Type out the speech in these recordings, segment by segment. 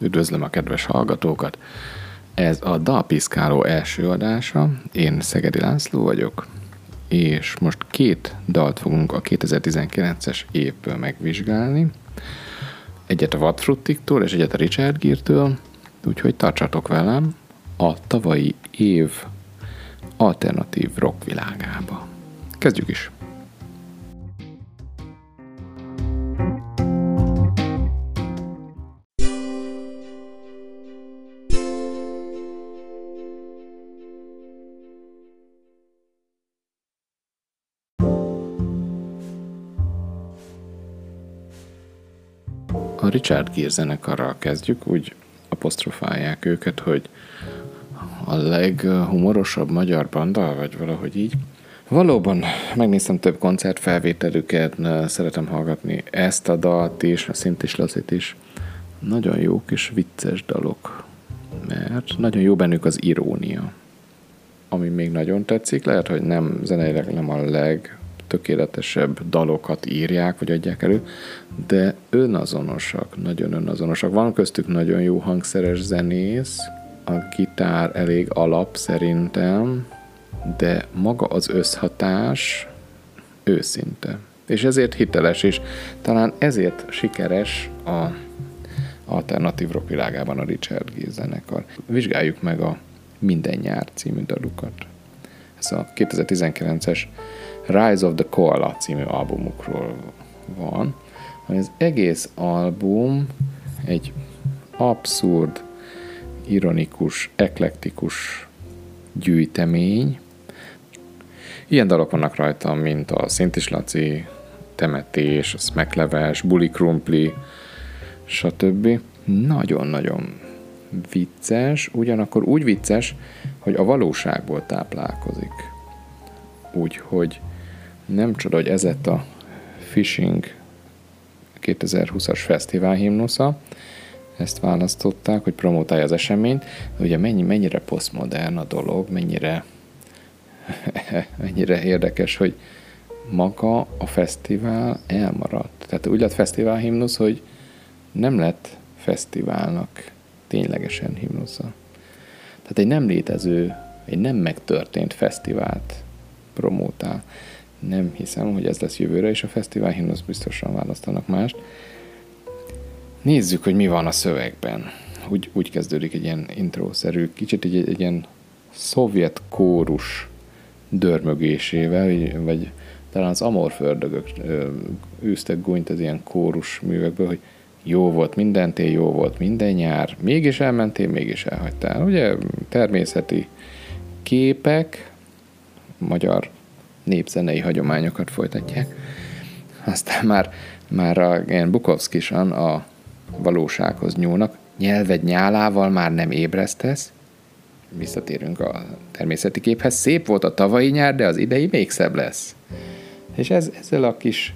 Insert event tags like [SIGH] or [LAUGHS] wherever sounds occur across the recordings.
Üdvözlöm a kedves hallgatókat! Ez a Dalpiszkáló első adása, én Szegedi László vagyok, és most két dalt fogunk a 2019-es évből megvizsgálni. Egyet a Vadfruttiktól és egyet a Richard Gere-től, úgyhogy tartsatok velem a tavalyi év alternatív rock világába. Kezdjük is! Richard Gere zenekarral kezdjük, úgy apostrofálják őket, hogy a leghumorosabb magyar banda, vagy valahogy így. Valóban megnéztem több koncertfelvételüket, szeretem hallgatni ezt a dalt is, a Szintis Lacit is. Nagyon jók és vicces dalok, mert nagyon jó bennük az irónia. Ami még nagyon tetszik, lehet, hogy nem zeneileg nem a leg tökéletesebb dalokat írják, vagy adják elő, de önazonosak, nagyon önazonosak. Van köztük nagyon jó hangszeres zenész, a gitár elég alap szerintem, de maga az összhatás őszinte. És ezért hiteles, és talán ezért sikeres a alternatív rock világában a Richard Gere zenekar. Vizsgáljuk meg a Minden nyár című dalukat. Ez a 2019-es Rise of the Koala című albumukról van. Az egész album egy abszurd, ironikus, eklektikus gyűjtemény. Ilyen dalok vannak rajta, mint a Szintis Laci, Temetés, a Smekleves, Buli Krumpli, stb. Nagyon-nagyon vicces, ugyanakkor úgy vicces, hogy a valóságból táplálkozik. Úgyhogy nem csoda, hogy ez lett a Fishing 2020-as fesztivál himnusza. Ezt választották, hogy promotálja az eseményt. Ugye mennyi, mennyire posztmodern a dolog, mennyire, [LAUGHS] mennyire érdekes, hogy maga a fesztivál elmaradt. Tehát úgy lett fesztivál himnusz, hogy nem lett fesztiválnak ténylegesen himnusza. Tehát egy nem létező, egy nem megtörtént fesztivált promótál nem hiszem, hogy ez lesz jövőre, és a fesztivál himnusz biztosan választanak mást. Nézzük, hogy mi van a szövegben. Úgy, úgy kezdődik egy ilyen intrószerű, kicsit egy, egy ilyen szovjet kórus dörmögésével, vagy, talán az amorfördögök űztek gúnyt az ilyen kórus művekből, hogy jó volt minden tél, jó volt minden nyár, mégis elmentél, mégis elhagytál. Ugye természeti képek, magyar népzenei hagyományokat folytatják. Aztán már, már a ilyen Bukowskisan a valósághoz nyúlnak. Nyelved nyálával már nem ébresztesz. Visszatérünk a természeti képhez. Szép volt a tavalyi nyár, de az idei még szebb lesz. És ez, ezzel a kis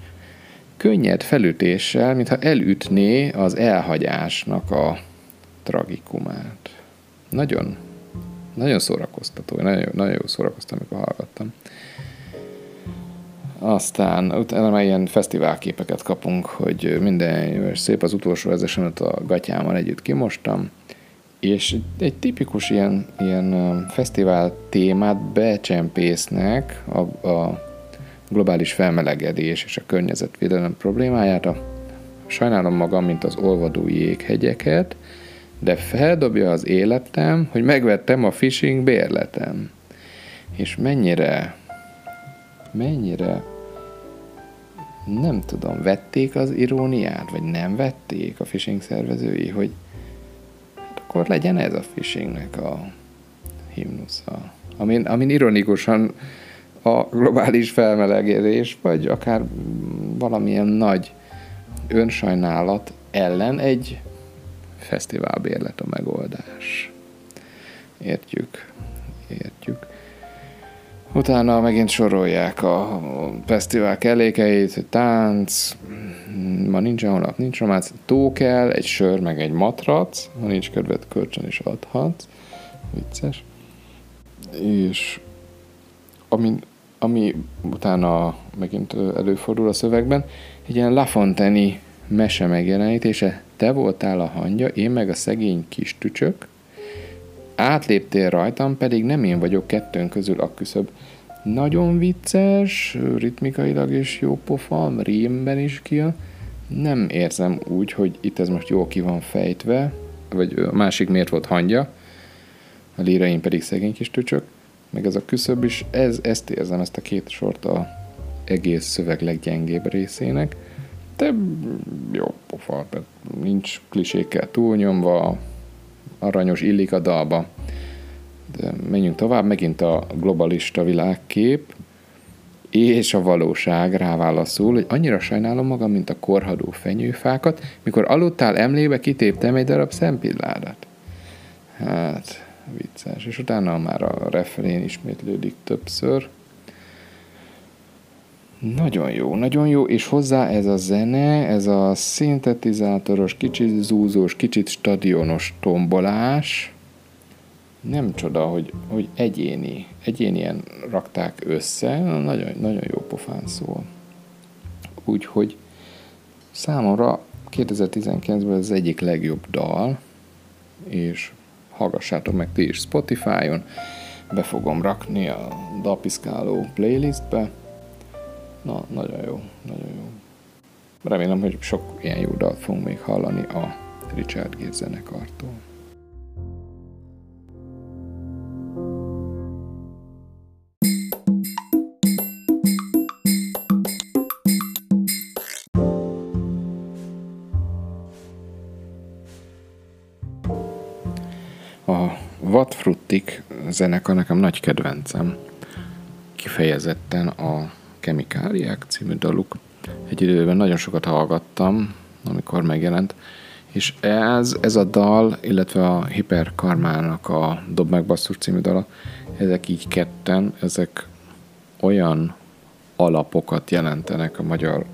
könnyed felütéssel, mintha elütné az elhagyásnak a tragikumát. Nagyon, nagyon szórakoztató, nagyon, nagyon jó szórakoztam, amikor hallgattam. Aztán utána már ilyen fesztiválképeket kapunk, hogy minden szép az utolsó ezesemet a gatyámmal együtt kimostam, és egy tipikus ilyen, ilyen fesztivál témát becsempésznek a, a globális felmelegedés és a környezetvédelem problémáját. A, sajnálom magam, mint az olvadó jéghegyeket, de feldobja az életem, hogy megvettem a fishing bérletem. És mennyire mennyire nem tudom, vették az iróniát, vagy nem vették a phishing szervezői, hogy hát akkor legyen ez a phishingnek a himnusza. Amin, amin ironikusan a globális felmelegedés, vagy akár valamilyen nagy önsajnálat ellen egy fesztiválbérlet a megoldás. Értjük, értjük. Utána megint sorolják a fesztivál kellékeit, tánc, ma nincsen holnap, nincs románc, tó kell, egy sör, meg egy matrac, ha nincs kedved, kölcsön is adhatsz. Vicces. És ami, ami utána megint előfordul a szövegben, egy ilyen Lafonteni mese megjelenítése, te voltál a hangya, én meg a szegény kis tücsök, átléptél rajtam, pedig nem én vagyok kettőn közül a küszöb. Nagyon vicces, ritmikailag is jó pofa, rímben is ki. Nem érzem úgy, hogy itt ez most jól ki van fejtve, vagy a másik miért volt hangja, a líraim pedig szegény kis tücsök, meg ez a küszöb is, ez, ezt érzem, ezt a két sort a egész szöveg leggyengébb részének, de jó pofa, nincs klisékkel túlnyomva, aranyos illik a dalba. De menjünk tovább, megint a globalista világkép, és a valóság ráválaszul, hogy annyira sajnálom magam, mint a korhadó fenyőfákat, mikor aludtál emlébe, kitéptem egy darab szempilládát. Hát, vicces. És utána már a referén ismétlődik többször. Nagyon jó, nagyon jó, és hozzá ez a zene, ez a szintetizátoros, kicsit zúzós, kicsit stadionos tombolás, nem csoda, hogy, hogy egyéni, egyénien rakták össze, nagyon, nagyon jó pofán szól. Úgyhogy számomra 2019-ben az egyik legjobb dal, és hallgassátok meg ti is Spotify-on, be fogom rakni a dalpiszkáló playlistbe. Na, nagyon jó, nagyon jó. Remélem, hogy sok ilyen jó dalt fogunk még hallani a Richard Gere zenekartól. Vatfruttik zenekar nekem nagy kedvencem. Kifejezetten a Kemikáliák című daluk. Egy időben nagyon sokat hallgattam, amikor megjelent, és ez, ez a dal, illetve a Hiperkarmának a Dob meg basszus című dala, ezek így ketten, ezek olyan alapokat jelentenek a magyar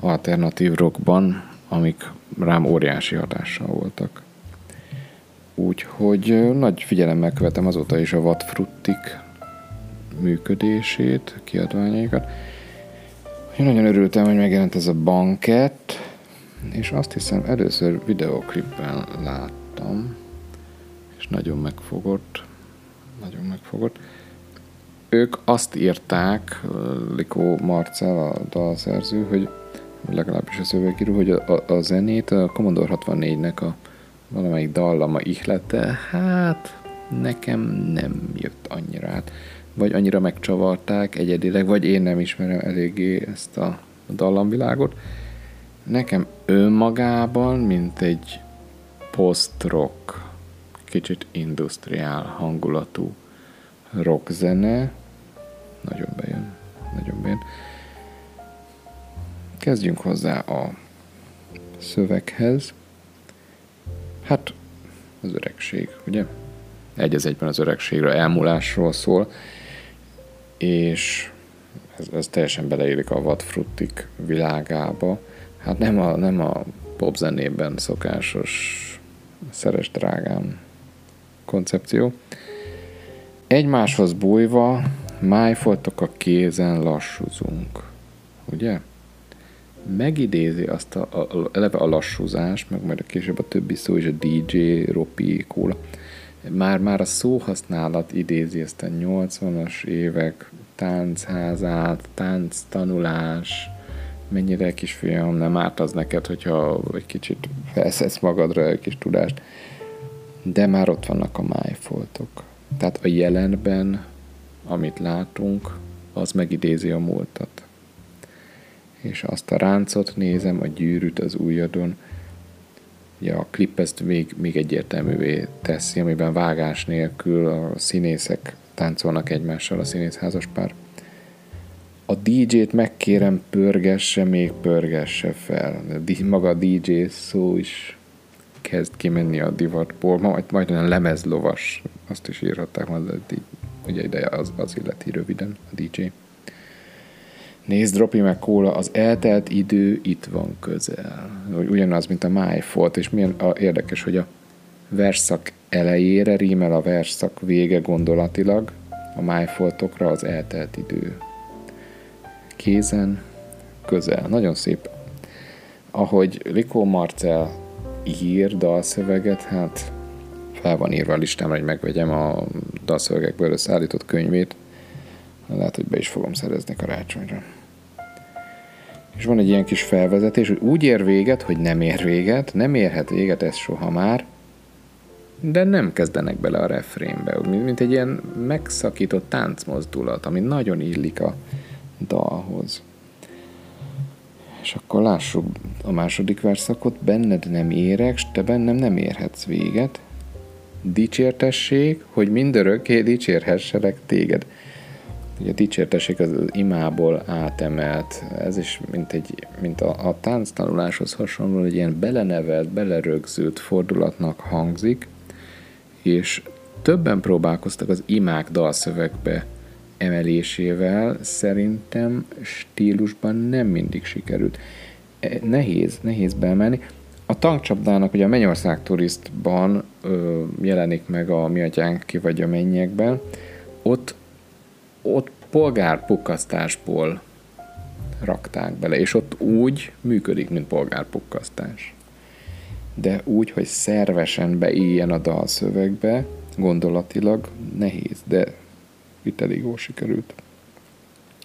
alternatív rockban, amik rám óriási hatással voltak. Úgyhogy nagy figyelemmel követem azóta is a Vatfruttik működését, kiadványaikat. Én nagyon örültem, hogy megjelent ez a banket, és azt hiszem először videoklipben láttam, és nagyon megfogott, nagyon megfogott. Ők azt írták, Likó Marcel, a dalszerző, hogy legalábbis a szövegíró, hogy a, a, a zenét a Commodore 64-nek a valamelyik dallama ihlete, hát nekem nem jött annyira át. Vagy annyira megcsavarták egyedileg, vagy én nem ismerem eléggé ezt a dallamvilágot. Nekem önmagában, mint egy post-rock, kicsit industriál hangulatú rockzene, nagyon bejön, nagyon bejön. Kezdjünk hozzá a szöveghez. Hát az öregség, ugye? Egy az egyben az öregségről, elmúlásról szól, és ez, ez teljesen beleélik a vadfruttik világába. Hát nem a, nem a popzenében szokásos szeres drágám koncepció. Egymáshoz bújva, májfoltok a kézen lassúzunk. Ugye? megidézi azt a, a, eleve a lassúzást, meg majd a később a többi szó is, a DJ, Ropi, Kóla. Már, már a szóhasználat idézi ezt a 80-as évek táncházát, tánc tanulás, mennyire kisfiam, nem árt az neked, hogyha egy kicsit felszesz magadra egy kis tudást. De már ott vannak a májfoltok. Tehát a jelenben, amit látunk, az megidézi a múltat és azt a ráncot nézem, a gyűrűt az ujjadon. Ugye a klip ezt még, még egyértelművé teszi, amiben vágás nélkül a színészek táncolnak egymással, a színészházas pár. A DJ-t megkérem, pörgesse, még pörgesse fel. De maga a DJ szó is kezd kimenni a divatból. Majd, majd olyan lemezlovas, azt is írhatták, hogy ugye ideje az, az illeti röviden a DJ. Nézd, Dropi meg Kóla, az eltelt idő itt van közel. Ugyanaz, mint a májfolt, és milyen a, érdekes, hogy a verszak elejére rímel a verszak vége gondolatilag, a májfoltokra az eltelt idő. Kézen, közel. Nagyon szép. ahogy Likó Marcel ír dalszöveget, hát fel van írva a listámra, hogy megvegyem a dalszövegekből összeállított könyvét. Lehet, hogy be is fogom szerezni karácsonyra. És van egy ilyen kis felvezetés, hogy úgy ér véget, hogy nem ér véget, nem érhet véget ez soha már, de nem kezdenek bele a refrénbe, mint egy ilyen megszakított táncmozdulat, ami nagyon illik a dalhoz. És akkor lássuk a második verszakot, benned nem érek, s te bennem nem érhetsz véget. Dicsértessék, hogy mindörökké dicsérhesselek téged. Ugye a az, az imából átemelt, ez is mint, egy, mint a, a tánctanuláshoz hasonló, egy ilyen belenevelt, belerögzült fordulatnak hangzik, és többen próbálkoztak az imák dalszövegbe emelésével, szerintem stílusban nem mindig sikerült. E, nehéz, nehéz beemelni. A tankcsapdának ugye a Mennyország turistban ö, jelenik meg a Mi atyánk ki vagy a mennyekben, ott, ott polgárpukkasztásból rakták bele, és ott úgy működik, mint polgárpukkasztás de úgy, hogy szervesen beéljen a dalszövegbe, gondolatilag nehéz, de itt elég jól sikerült.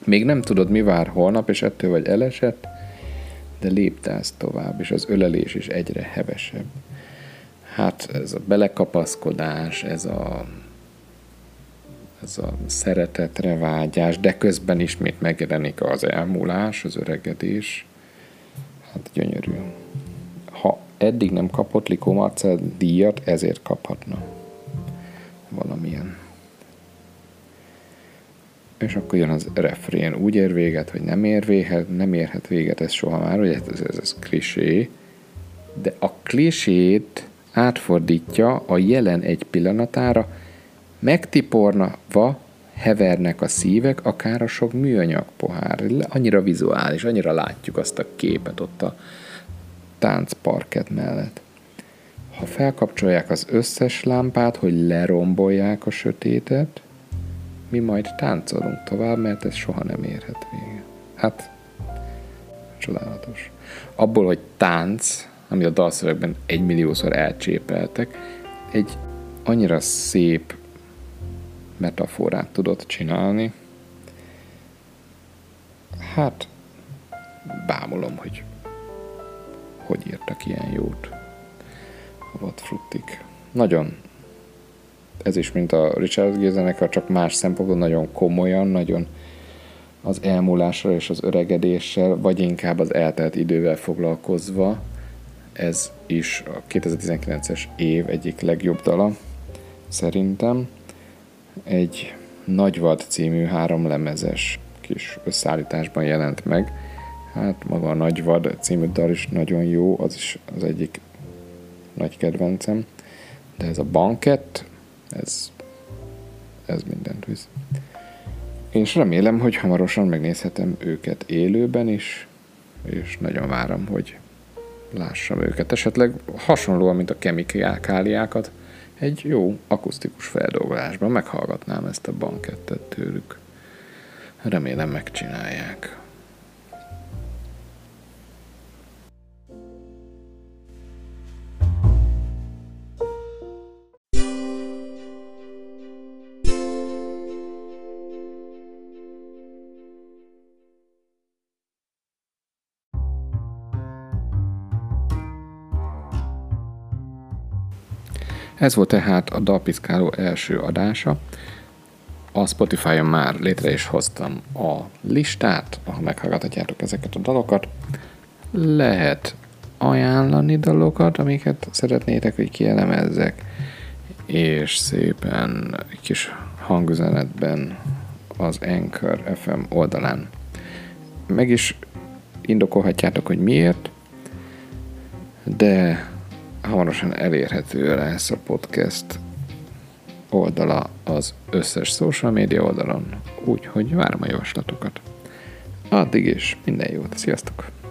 Még nem tudod, mi vár holnap, és ettől vagy elesett, de léptálsz tovább, és az ölelés is egyre hevesebb. Hát ez a belekapaszkodás, ez a, ez a szeretetre vágyás, de közben ismét megjelenik az elmúlás, az öregedés. Hát gyönyörű eddig nem kapott Likó Marcel díjat, ezért kaphatna. Valamilyen. És akkor jön az refrén. Úgy ér véget, hogy nem ér véget, nem érhet véget, ez soha már, ugye ez, ez, ez klisé. De a klisét átfordítja a jelen egy pillanatára, megtipornava hevernek a szívek, akár a sok műanyag pohár. Annyira vizuális, annyira látjuk azt a képet ott a, táncparket mellett. Ha felkapcsolják az összes lámpát, hogy lerombolják a sötétet, mi majd táncolunk tovább, mert ez soha nem érhet véget. Hát, csodálatos. Abból, hogy tánc, ami a dalszövegben egymilliószor elcsépeltek, egy annyira szép metaforát tudott csinálni. Hát, bámulom, hogy hogy írtak ilyen jót. A Fruttik. Nagyon ez is, mint a Richard Gere zenekar, csak más szempontból nagyon komolyan, nagyon az elmúlással és az öregedéssel, vagy inkább az eltelt idővel foglalkozva. Ez is a 2019-es év egyik legjobb dala, szerintem. Egy Nagyvad című háromlemezes kis összeállításban jelent meg, Hát maga a Nagy Vad című dal is nagyon jó, az is az egyik nagy kedvencem. De ez a bankett, ez, ez mindent visz. És remélem, hogy hamarosan megnézhetem őket élőben is, és nagyon várom, hogy lássam őket. Esetleg hasonlóan, mint a kemikáliákat, egy jó akusztikus feldolgozásban meghallgatnám ezt a bankettet tőlük. Remélem megcsinálják. Ez volt tehát a Dalpiszkáló első adása. A Spotify-on már létre is hoztam a listát, ahol meghallgathatjátok ezeket a dalokat. Lehet ajánlani dalokat, amiket szeretnétek, hogy kielemezzek, és szépen egy kis hangüzenetben az Anchor FM oldalán. Meg is indokolhatjátok, hogy miért, de hamarosan elérhető lesz a podcast oldala az összes social média oldalon, úgyhogy várom a javaslatokat. Addig is minden jót, sziasztok!